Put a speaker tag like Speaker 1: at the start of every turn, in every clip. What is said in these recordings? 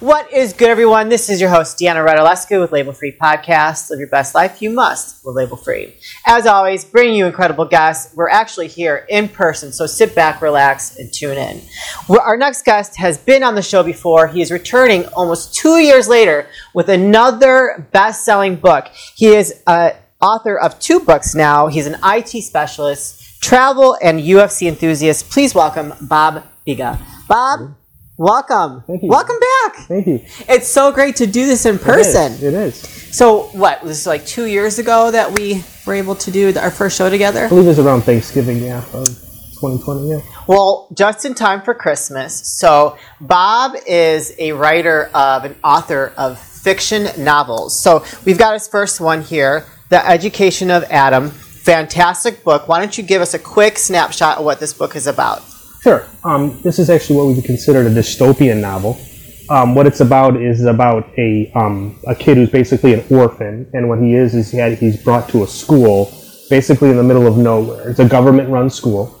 Speaker 1: What is good, everyone? This is your host, Deanna Radulescu with Label Free Podcast. Live your best life. You must with Label Free. As always, bringing you incredible guests. We're actually here in person, so sit back, relax, and tune in. Our next guest has been on the show before. He is returning almost two years later with another best selling book. He is an author of two books now. He's an IT specialist, travel, and UFC enthusiast. Please welcome Bob Biga. Bob, welcome.
Speaker 2: Thank you.
Speaker 1: Welcome back.
Speaker 2: Thank you.
Speaker 1: It's so great to do this in person.
Speaker 2: It is. It is.
Speaker 1: So, what was this like two years ago that we were able to do our first show together?
Speaker 2: I believe it was around Thanksgiving, yeah, of 2020, yeah.
Speaker 1: Well, just in time for Christmas. So, Bob is a writer of an author of fiction novels. So, we've got his first one here, The Education of Adam. Fantastic book. Why don't you give us a quick snapshot of what this book is about?
Speaker 2: Sure. Um, this is actually what we would consider a dystopian novel. Um, what it's about is about a um, a kid who's basically an orphan, and what he is is he had, he's brought to a school, basically in the middle of nowhere. It's a government-run school,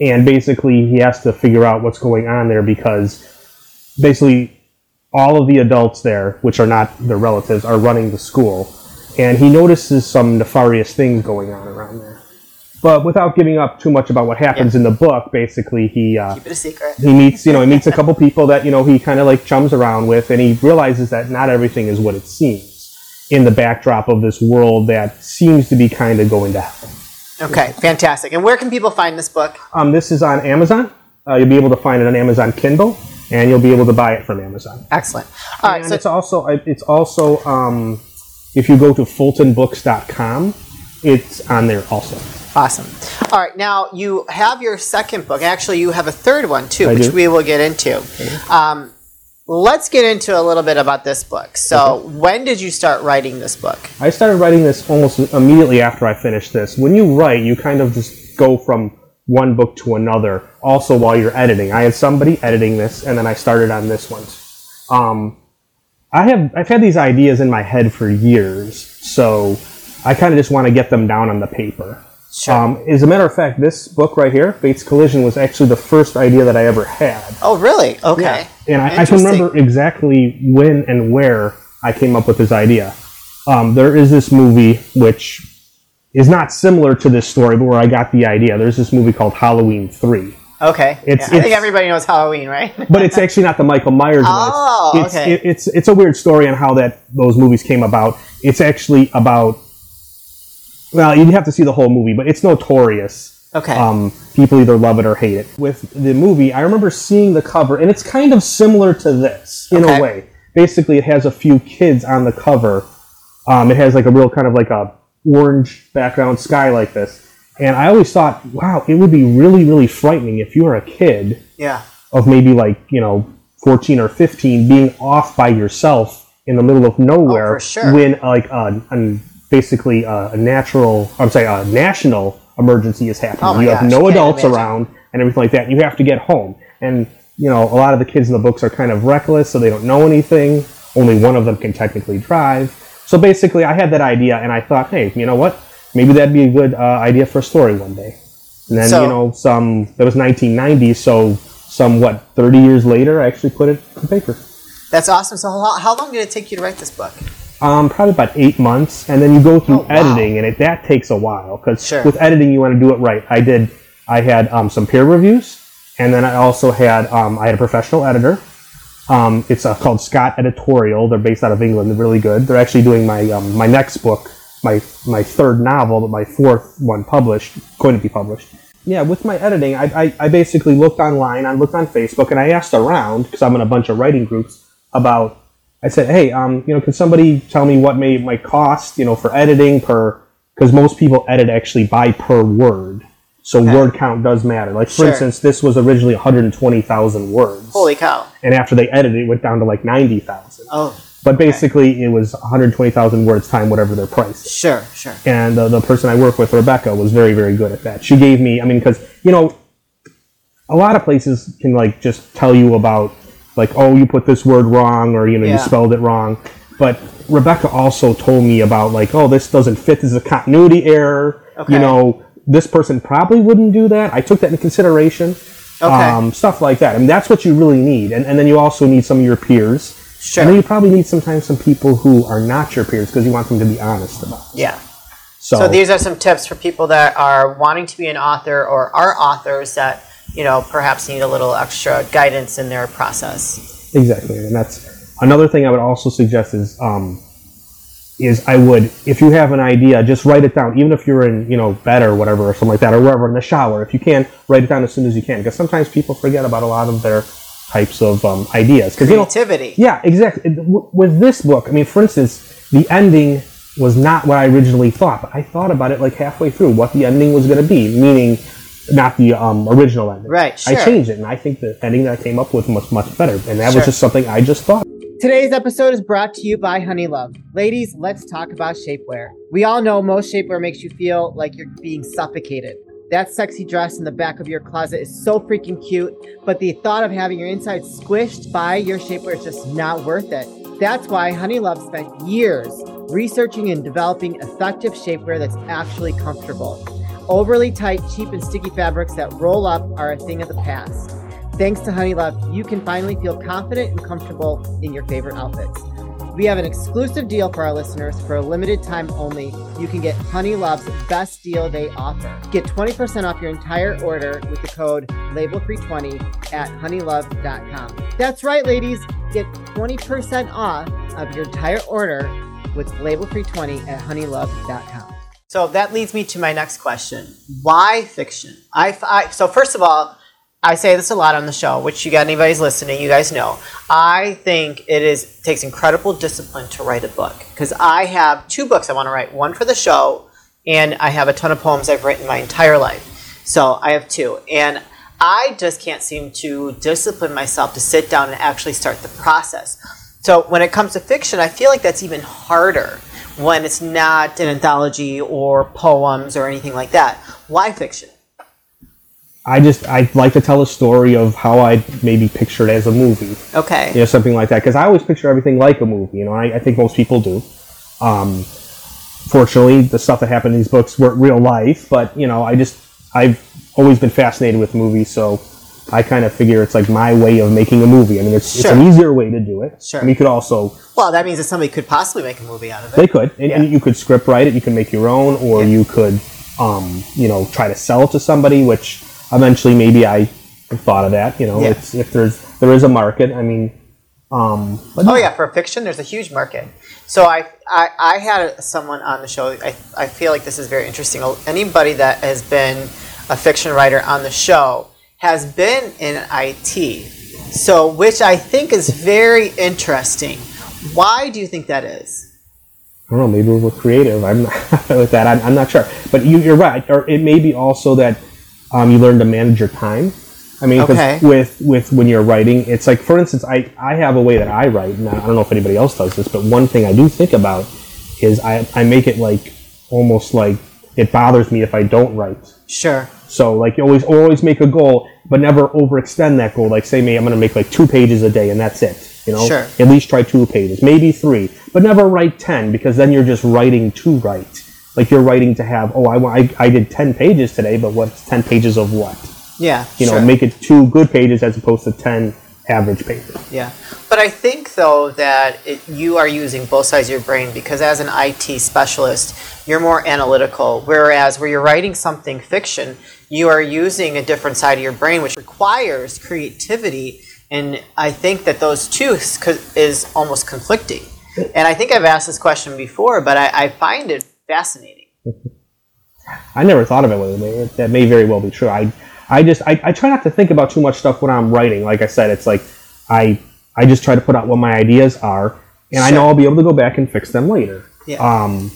Speaker 2: and basically he has to figure out what's going on there because basically all of the adults there, which are not their relatives, are running the school, and he notices some nefarious things going on around there. But without giving up too much about what happens in the book, basically he uh,
Speaker 1: Keep it a secret.
Speaker 2: he meets you know he meets a couple people that you know he kind of like chums around with and he realizes that not everything is what it seems in the backdrop of this world that seems to be kind of going to hell
Speaker 1: Okay, fantastic. And where can people find this book?
Speaker 2: um, this is on amazon uh, you'll be able to find it on amazon kindle and you'll be able to buy it from amazon
Speaker 1: Excellent. All right,
Speaker 2: and
Speaker 1: so
Speaker 2: it's also it's also um, if you go to fultonbooks.com it's on there also
Speaker 1: Awesome. All right, now you have your second book. Actually, you have a third one too,
Speaker 2: I
Speaker 1: which
Speaker 2: do.
Speaker 1: we will get into. Um, let's get into a little bit about this book. So, when did you start writing this book?
Speaker 2: I started writing this almost immediately after I finished this. When you write, you kind of just go from one book to another. Also, while you're editing, I had somebody editing this, and then I started on this one. Um, I have I've had these ideas in my head for years, so I kind of just want to get them down on the paper. Um, as a matter of fact, this book right here, Fates Collision, was actually the first idea that I ever had.
Speaker 1: oh, really? Okay.
Speaker 2: And I, I can remember exactly when and where I came up with this idea. Um, there is this movie which is not similar to this story, but where I got the idea. There's this movie called Halloween 3.
Speaker 1: Okay.
Speaker 2: It's-
Speaker 1: Yeah, I think everybody knows Halloween, right?
Speaker 2: But it's actually not the Michael Myers
Speaker 1: Oh,
Speaker 2: one. It's,
Speaker 1: okay.
Speaker 2: It's, it- it's, it's a weird story on how that those movies came about. It's actually about, well, you'd have to see the whole movie, but it's notorious.
Speaker 1: Okay.
Speaker 2: Um, people either love it or hate it. With the movie, I remember seeing the cover, and it's kind of similar to this in
Speaker 1: Okay.
Speaker 2: a way. Basically, it has a few kids on the cover. Um, it has like a real kind of like a orange background sky like this. And I always thought, wow, it would be really, really frightening if you were a kid
Speaker 1: yeah.
Speaker 2: of maybe like you know 14 or 15 being off by yourself in the middle of nowhere
Speaker 1: Oh, sure.
Speaker 2: when like a, a basically a, a natural I'm sorry a national emergency is happening
Speaker 1: Oh
Speaker 2: you have no adults
Speaker 1: imagine.
Speaker 2: around and everything like that you have to get home and you know a lot of the kids in the books are kind of reckless so they don't know anything only one of them can technically drive so basically I had that idea and I thought hey you know what maybe that'd be a good uh, idea for a story one day and then
Speaker 1: So-
Speaker 2: you know, some that was 1990, so some what 30 years later, I actually put it on paper.
Speaker 1: That's awesome. So, how, how long did it take you to write this book?
Speaker 2: Um, probably about eight months, and then you go through
Speaker 1: Oh, wow.
Speaker 2: editing, and it that takes a while because
Speaker 1: Sure.
Speaker 2: with editing you want to do it right. I did. I had um, some peer reviews, and then I also had um, I had a professional editor. Um, it's uh, called Scott Editorial. They're based out of England. They're really good. They're actually doing my um, my next book, my my third novel, but my fourth one published, going to be published. Yeah, with my editing, I, I, I basically looked online, I looked on Facebook, and I asked around because I'm in a bunch of writing groups about. I said, hey, um, you know, can somebody tell me what may might cost, you know, for editing per? Because most people edit actually by per word, so word count does matter. Like for
Speaker 1: Sure.
Speaker 2: instance, this was originally 120,000 words
Speaker 1: Holy cow.
Speaker 2: and after they edited it, went down to like 90,000.
Speaker 1: Oh,
Speaker 2: But basically, it was 120,000 words time whatever their price. is.
Speaker 1: sure, sure.
Speaker 2: And uh, the person I work with, Rebecca, was very, very good at that. She gave me, I mean, because, you know, a lot of places can like just tell you about, like, oh, you put this word wrong or, you know,
Speaker 1: Yeah.
Speaker 2: you spelled it wrong. But Rebecca also told me about, like, oh, this doesn't fit. This is a continuity error.
Speaker 1: Okay.
Speaker 2: You know, this person probably wouldn't do that. I took that into consideration
Speaker 1: Okay.
Speaker 2: um, stuff like that. I mean, that's what you really need. And, and then you also need some of your peers
Speaker 1: Sure.
Speaker 2: And then you probably need sometimes some people who are not your peers because you want them to be honest about it.
Speaker 1: Yeah.
Speaker 2: So,
Speaker 1: So these are some tips for people that are wanting to be an author or are authors that you know perhaps need a little extra guidance in their process.
Speaker 2: exactly, and that's another thing I would also suggest is um, is I would if you have an idea, just write it down, even if you're in you know bed or whatever or something like that, or wherever in the shower. If you can, write it down as soon as you can, because sometimes people forget about a lot of their types of um, ideas. Because you know,
Speaker 1: Creativity.
Speaker 2: Yeah, exactly. With this book, I mean, for instance, the ending was not what I originally thought, but I thought about it like halfway through what the ending was going to be, meaning not the um, original ending.
Speaker 1: Right, Sure.
Speaker 2: I changed it, and I think the ending that I came up with was much better, and that
Speaker 1: Sure.
Speaker 2: was just something I just thought.
Speaker 1: Today's episode is brought to you by Honeylove. Ladies, let's talk about shapewear. We all know most shapewear makes you feel like you're being suffocated. That sexy dress in the back of your closet is so freaking cute, but the thought of having your insides squished by your shapewear is just not worth it. That's why Honeylove spent years researching and developing effective shapewear that's actually comfortable. Overly tight, cheap, and sticky fabrics that roll up are a thing of the past. Thanks to Honeylove, you can finally feel confident and comfortable in your favorite outfits. We have an exclusive deal for our listeners for a limited time only. You can get Honeylove's best deal they offer. Get 20% off your entire order with the code LABEL320 at honeylove.com. That's right, ladies. Get 20% off of your entire order with LABEL320 at honeylove.com. So that leads me to my next question. Why fiction? I, I so first of all, I say this a lot on the show, which you got anybody's listening, you guys know. I think it is takes incredible discipline to write a book because I have two books I want to write. One for the show, and I have a ton of poems I've written my entire life. So I have two, and I just can't seem to discipline myself to sit down and actually start the process. So when it comes to fiction, I feel like that's even harder when it's not an anthology or poems or anything like that. Why fiction?
Speaker 2: I just I like to tell a story of how I maybe picture it as a movie.
Speaker 1: Okay.
Speaker 2: you know, something like that. Because I always picture everything like a movie. You know, I, I think most people do. Um, fortunately, the stuff that happened in these books weren't real life, but you know, I just I've always been fascinated with movies, so I kind of figure it's like my way of making a movie. I mean, it's, it's an easier way to do it.
Speaker 1: Sure.
Speaker 2: Mean, you could also
Speaker 1: Well, that means that somebody could possibly make a movie out of it.
Speaker 2: they could, and, and you could script write it. You can make your own, or
Speaker 1: Yeah.
Speaker 2: you could, um, you know, try to sell it to somebody. Which eventually, maybe I thought of that. You know,
Speaker 1: Yeah.
Speaker 2: it's, if there's there is a market. I mean, um, but
Speaker 1: Oh yeah, for fiction, there's a huge market. So I, I, I had someone on the show. I, I feel like this is very interesting. Anybody that has been a fiction writer on the show has been in IT. So, which I think is very interesting. Why do you think that is?
Speaker 2: I don't know. Maybe we're creative. I'm not with that. I'm, I'm not sure. But you, you're right. Or it may be also that um, you learn to manage your time. I mean,
Speaker 1: Okay.
Speaker 2: with with when you're writing, it's like, for instance, I I have a way that I write, and I don't know if anybody else does this, but one thing I do think about is I I make it like almost like it bothers me if I don't write.
Speaker 1: Sure.
Speaker 2: So like you always always make a goal, but never overextend that goal. Like say me, I'm going to make like two pages a day, and that's it. You know,
Speaker 1: Sure.
Speaker 2: at least try two pages, maybe three, but never write ten because then you're just writing to write. Like you're writing to have. Oh, I. I, I did ten pages today, but what's ten pages of what?
Speaker 1: Yeah.
Speaker 2: You know,
Speaker 1: sure.
Speaker 2: make it two good pages as opposed to ten average pages.
Speaker 1: Yeah, but I think though that it, you are using both sides of your brain because as an IT specialist, you're more analytical. Whereas where you're writing something fiction, you are using a different side of your brain, which requires creativity. And I think that those two is, almost conflicting. And I think I've asked this question before, but I, I find it fascinating.
Speaker 2: I never thought of it. That may very well be true. I, I just, I, I try not to think about too much stuff when I'm writing. Like I said, it's like I, I just try to put out what my ideas are, and I know I'll be able to go back and fix them later.
Speaker 1: Yeah.
Speaker 2: Um,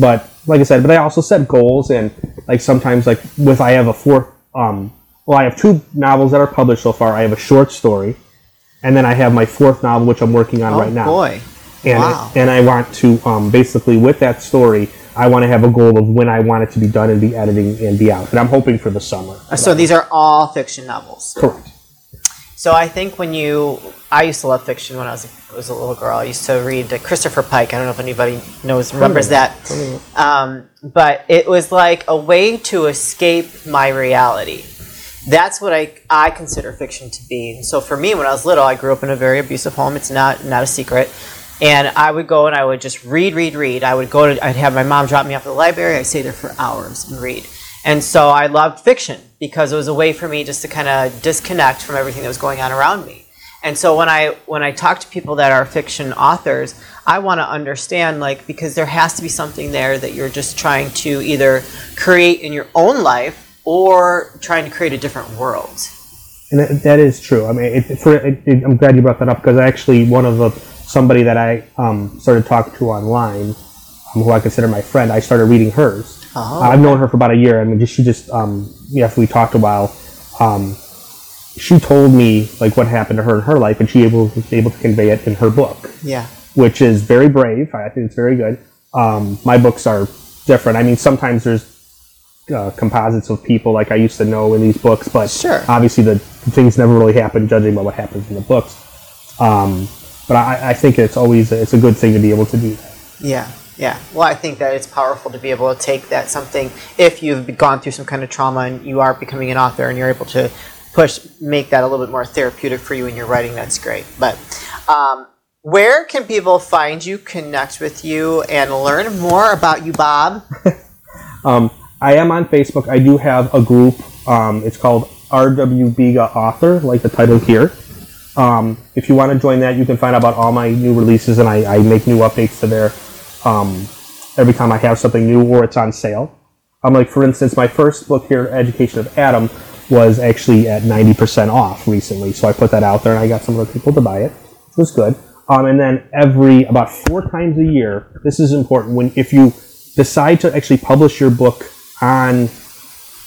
Speaker 2: but like I said, but I also set goals, and like sometimes, like with I have a fourth. Um, well, I have two novels that are published so far. I have a short story, and then I have my fourth novel, which I'm working on
Speaker 1: oh
Speaker 2: right now
Speaker 1: boy!
Speaker 2: and
Speaker 1: wow.
Speaker 2: and I want to um, basically with that story, I want to have a goal of when I want it to be done and be editing and be out, and I'm hoping for the summer.
Speaker 1: so these are all fiction novels.
Speaker 2: Correct.
Speaker 1: So I think when you, I used to love fiction when I was a, was a little girl. I used to read uh, Christopher Pike. I don't know if anybody knows remembers that, um, but it was like a way to escape my reality. that's what I, I consider fiction to be. So for me, when I was little, I grew up in a very abusive home. It's not not a secret. And I would go and I would just read, read, read. I would go to, I'd have my mom drop me off at the library. I'd stay there for hours and read. And so I loved fiction because it was a way for me just to kind of disconnect from everything that was going on around me. And so when I when I talk to people that are fiction authors, I want to understand like because there has to be something there that you're just trying to either create in your own life or trying to create a different world.
Speaker 2: And that, is true. I mean, it, for, it, it, I'm glad you brought that up because actually one of the somebody that I um, started talking to online, um, who I consider my friend, I started reading hers.
Speaker 1: Oh,
Speaker 2: I've known her for about a year. I mean, just, she just um, yeah, we talked a while. Um, she told me like what happened to her in her life, and she able was able to convey it in her book,
Speaker 1: Yeah.
Speaker 2: which is very brave. I think it's very good. Um, my books are different. I mean, sometimes there's uh, composites of people like I used to know in these books, but
Speaker 1: Sure.
Speaker 2: obviously the things never really happen, judging by what happens in the books. Um, but I, I think it's always it's a good thing to be able to do that.
Speaker 1: Yeah, yeah. Well, I think that it's powerful to be able to take that something if you've gone through some kind of trauma and you are becoming an author and you're able to push make that a little bit more therapeutic for you in your writing. That's great. But um, where can people find you, connect with you, and learn more about you, Bob?
Speaker 2: Um, I am on Facebook. I do have a group. Um, it's called RW Biga Author, like the title here. Um, if you want to join that, you can find out about all my new releases, and I, I make new updates to there um, every time I have something new or it's on sale. Um, like for instance, my first book here, Education of Adam, was actually at 90% off recently, so I put that out there, and I got some other people to buy it, which was good. Um, and then every about four times a year, this is important when if you decide to actually publish your book on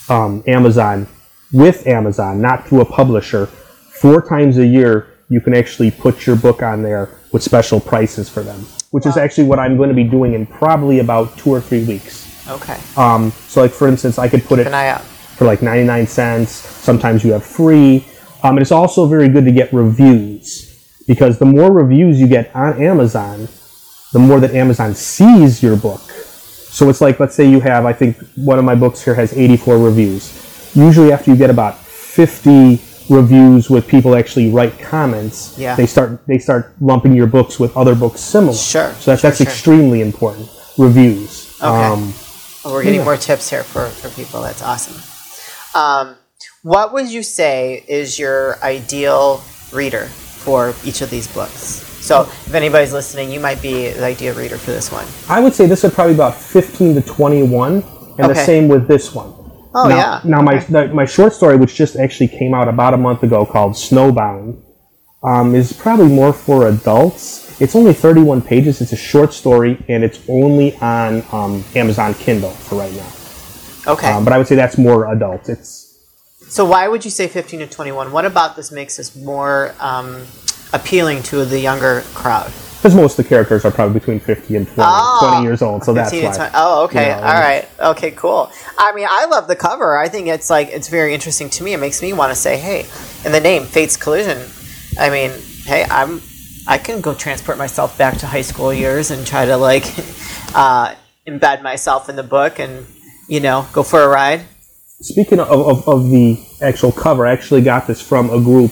Speaker 2: um, Amazon with Amazon, not through a publisher, four times a year you can actually put your book on there with special prices for them, which is actually what I'm going to be doing in probably about two or three weeks.
Speaker 1: Okay,
Speaker 2: Um, so, like for instance, I could put
Speaker 1: keep
Speaker 2: it
Speaker 1: out.
Speaker 2: for like 99 cents. Sometimes you have free. Um, and it's also very good to get reviews because the more reviews you get on Amazon, the more that Amazon sees your book. So it's like, let's say you have, I think one of my books here has 84 reviews. Usually, after you get about 50 reviews with people actually write comments,
Speaker 1: Yeah.
Speaker 2: they start they start lumping your books with other books similar.
Speaker 1: Sure,
Speaker 2: So that's,
Speaker 1: sure,
Speaker 2: that's
Speaker 1: sure.
Speaker 2: extremely important. Reviews.
Speaker 1: Okay.
Speaker 2: Um,
Speaker 1: Oh, we're getting
Speaker 2: Yeah.
Speaker 1: more tips here for, for people. That's awesome. Um, what would you say is your ideal reader for each of these books? So, if anybody's listening, you might be the ideal reader for this one.
Speaker 2: I would say this would probably be about 15 to 21, and the same with this one.
Speaker 1: Oh,
Speaker 2: now,
Speaker 1: yeah.
Speaker 2: Now, my, the, my short story, which just actually came out about a month ago called Snowbound, um, is probably more for adults. It's only 31 pages. It's a short story, and it's only on um, Amazon Kindle for right now.
Speaker 1: Okay.
Speaker 2: Um, but I would say that's more adult. It's
Speaker 1: so, why would you say 15 to 21? What about this makes this more um, appealing to the younger crowd?
Speaker 2: Because most of the characters are probably between 50 and 20,
Speaker 1: Oh,
Speaker 2: 20 years old, so that's why.
Speaker 1: Oh, okay.
Speaker 2: You know,
Speaker 1: All right. Okay, cool. I mean, I love the cover. I think it's like it's very interesting to me. It makes me want to say, "Hey," in the name Fate's Collision. I mean, hey, I'm I can go transport myself back to high school years and try to like uh, embed myself in the book and you know go for a ride.
Speaker 2: Speaking of, of, of the actual cover, I actually got this from a group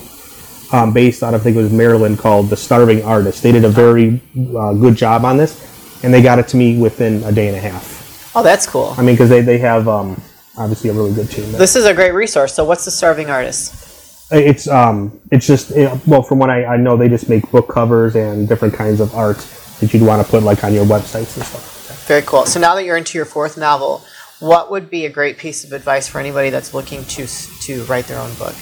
Speaker 2: um, based out of, I think it was Maryland, called The Starving Artist. They did a very uh, good job on this, and they got it to me within a day and a half.
Speaker 1: Oh, that's cool.
Speaker 2: I mean, because they, they have um, obviously a really good team. There.
Speaker 1: This is a great resource. So, what's the starving artist?
Speaker 2: It's um, it's just know, well, from what I, I know, they just make book covers and different kinds of art that you'd want to put like on your websites and stuff.
Speaker 1: Very cool. So now that you're into your fourth novel, what would be a great piece of advice for anybody that's looking to to write their own book?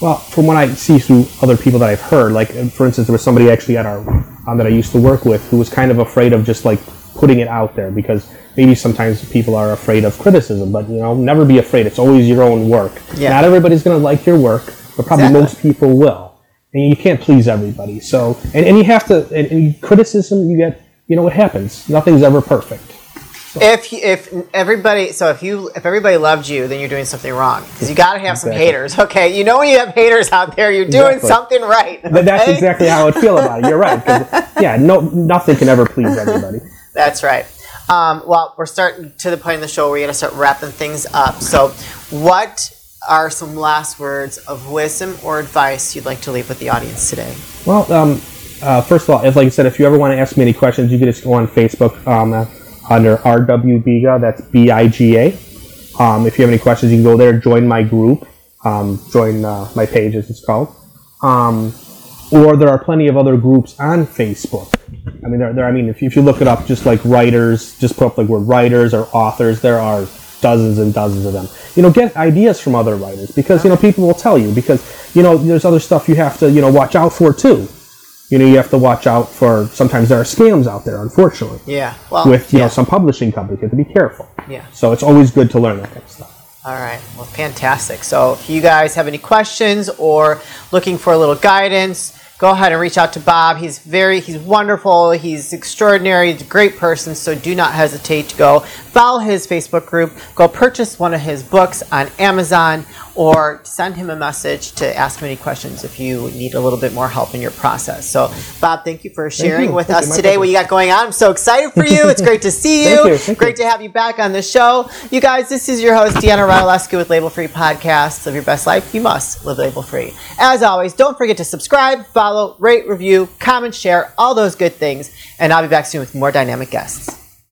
Speaker 2: Well, from what I see through other people that I've heard, like for instance, there was somebody actually at our um, that I used to work with who was kind of afraid of just like putting it out there because maybe sometimes people are afraid of criticism, but you know, never be afraid. It's always your own work.
Speaker 1: Yeah.
Speaker 2: Not everybody's going to like your work, but probably
Speaker 1: Exactly.
Speaker 2: most people will. And you can't please everybody. So, and, and you have to, and, and criticism, you get, you know, it happens. Nothing's ever perfect.
Speaker 1: If if everybody, so if you if everybody loved you, then you're doing something wrong because you got to have some haters. Okay, you know when you have haters out there, you're doing
Speaker 2: Exactly.
Speaker 1: something right.
Speaker 2: But that's exactly how I would feel about it. You're right. yeah, no, nothing can ever please everybody.
Speaker 1: That's right. Um, well, we're starting to the point in the show where we're going to start wrapping things up. So, what are some last words of wisdom or advice you'd like to leave with the audience today?
Speaker 2: Well, um, uh, first of all, if like I said, if you ever want to ask me any questions, you can just go on Facebook um, uh, under RW Biga. That's B I G A. Um, if you have any questions, you can go there, join my group, um, join uh, my page, as it's called. Um, or there are plenty of other groups on Facebook. I mean, there, there I mean, if you, if you look it up, just like writers, just put up the word writers or authors, there are dozens and dozens of them. You know, get ideas from other writers because you know people will tell you because you know there's other stuff you have to you know watch out for too. You know, you have to watch out for. Sometimes there are scams out there, unfortunately.
Speaker 1: Yeah. Well,
Speaker 2: With you
Speaker 1: yeah.
Speaker 2: know some publishing companies, you have to be careful.
Speaker 1: Yeah.
Speaker 2: So it's always good to learn that kind of stuff.
Speaker 1: All right. Well, fantastic. So if you guys have any questions or looking for a little guidance, go ahead and reach out to Bob. He's very, he's wonderful. He's extraordinary. He's a great person. So do not hesitate to go follow his Facebook group. Go purchase one of his books on Amazon or send him a message to ask him any questions if you need a little bit more help in your process. So, Bob, thank you for sharing
Speaker 2: you.
Speaker 1: with
Speaker 2: Thank
Speaker 1: us
Speaker 2: you.
Speaker 1: Today what you got going on. I'm so excited for you. It's great to see you.
Speaker 2: Thank you. Thank
Speaker 1: great to have you back on the show. You guys, this is your host, Deanna Radulescu with Label Free Podcast. Live your best life. You must live label free. As always, don't forget to subscribe, follow, rate, review, comment, share, all those good things. And I'll be back soon with more dynamic guests.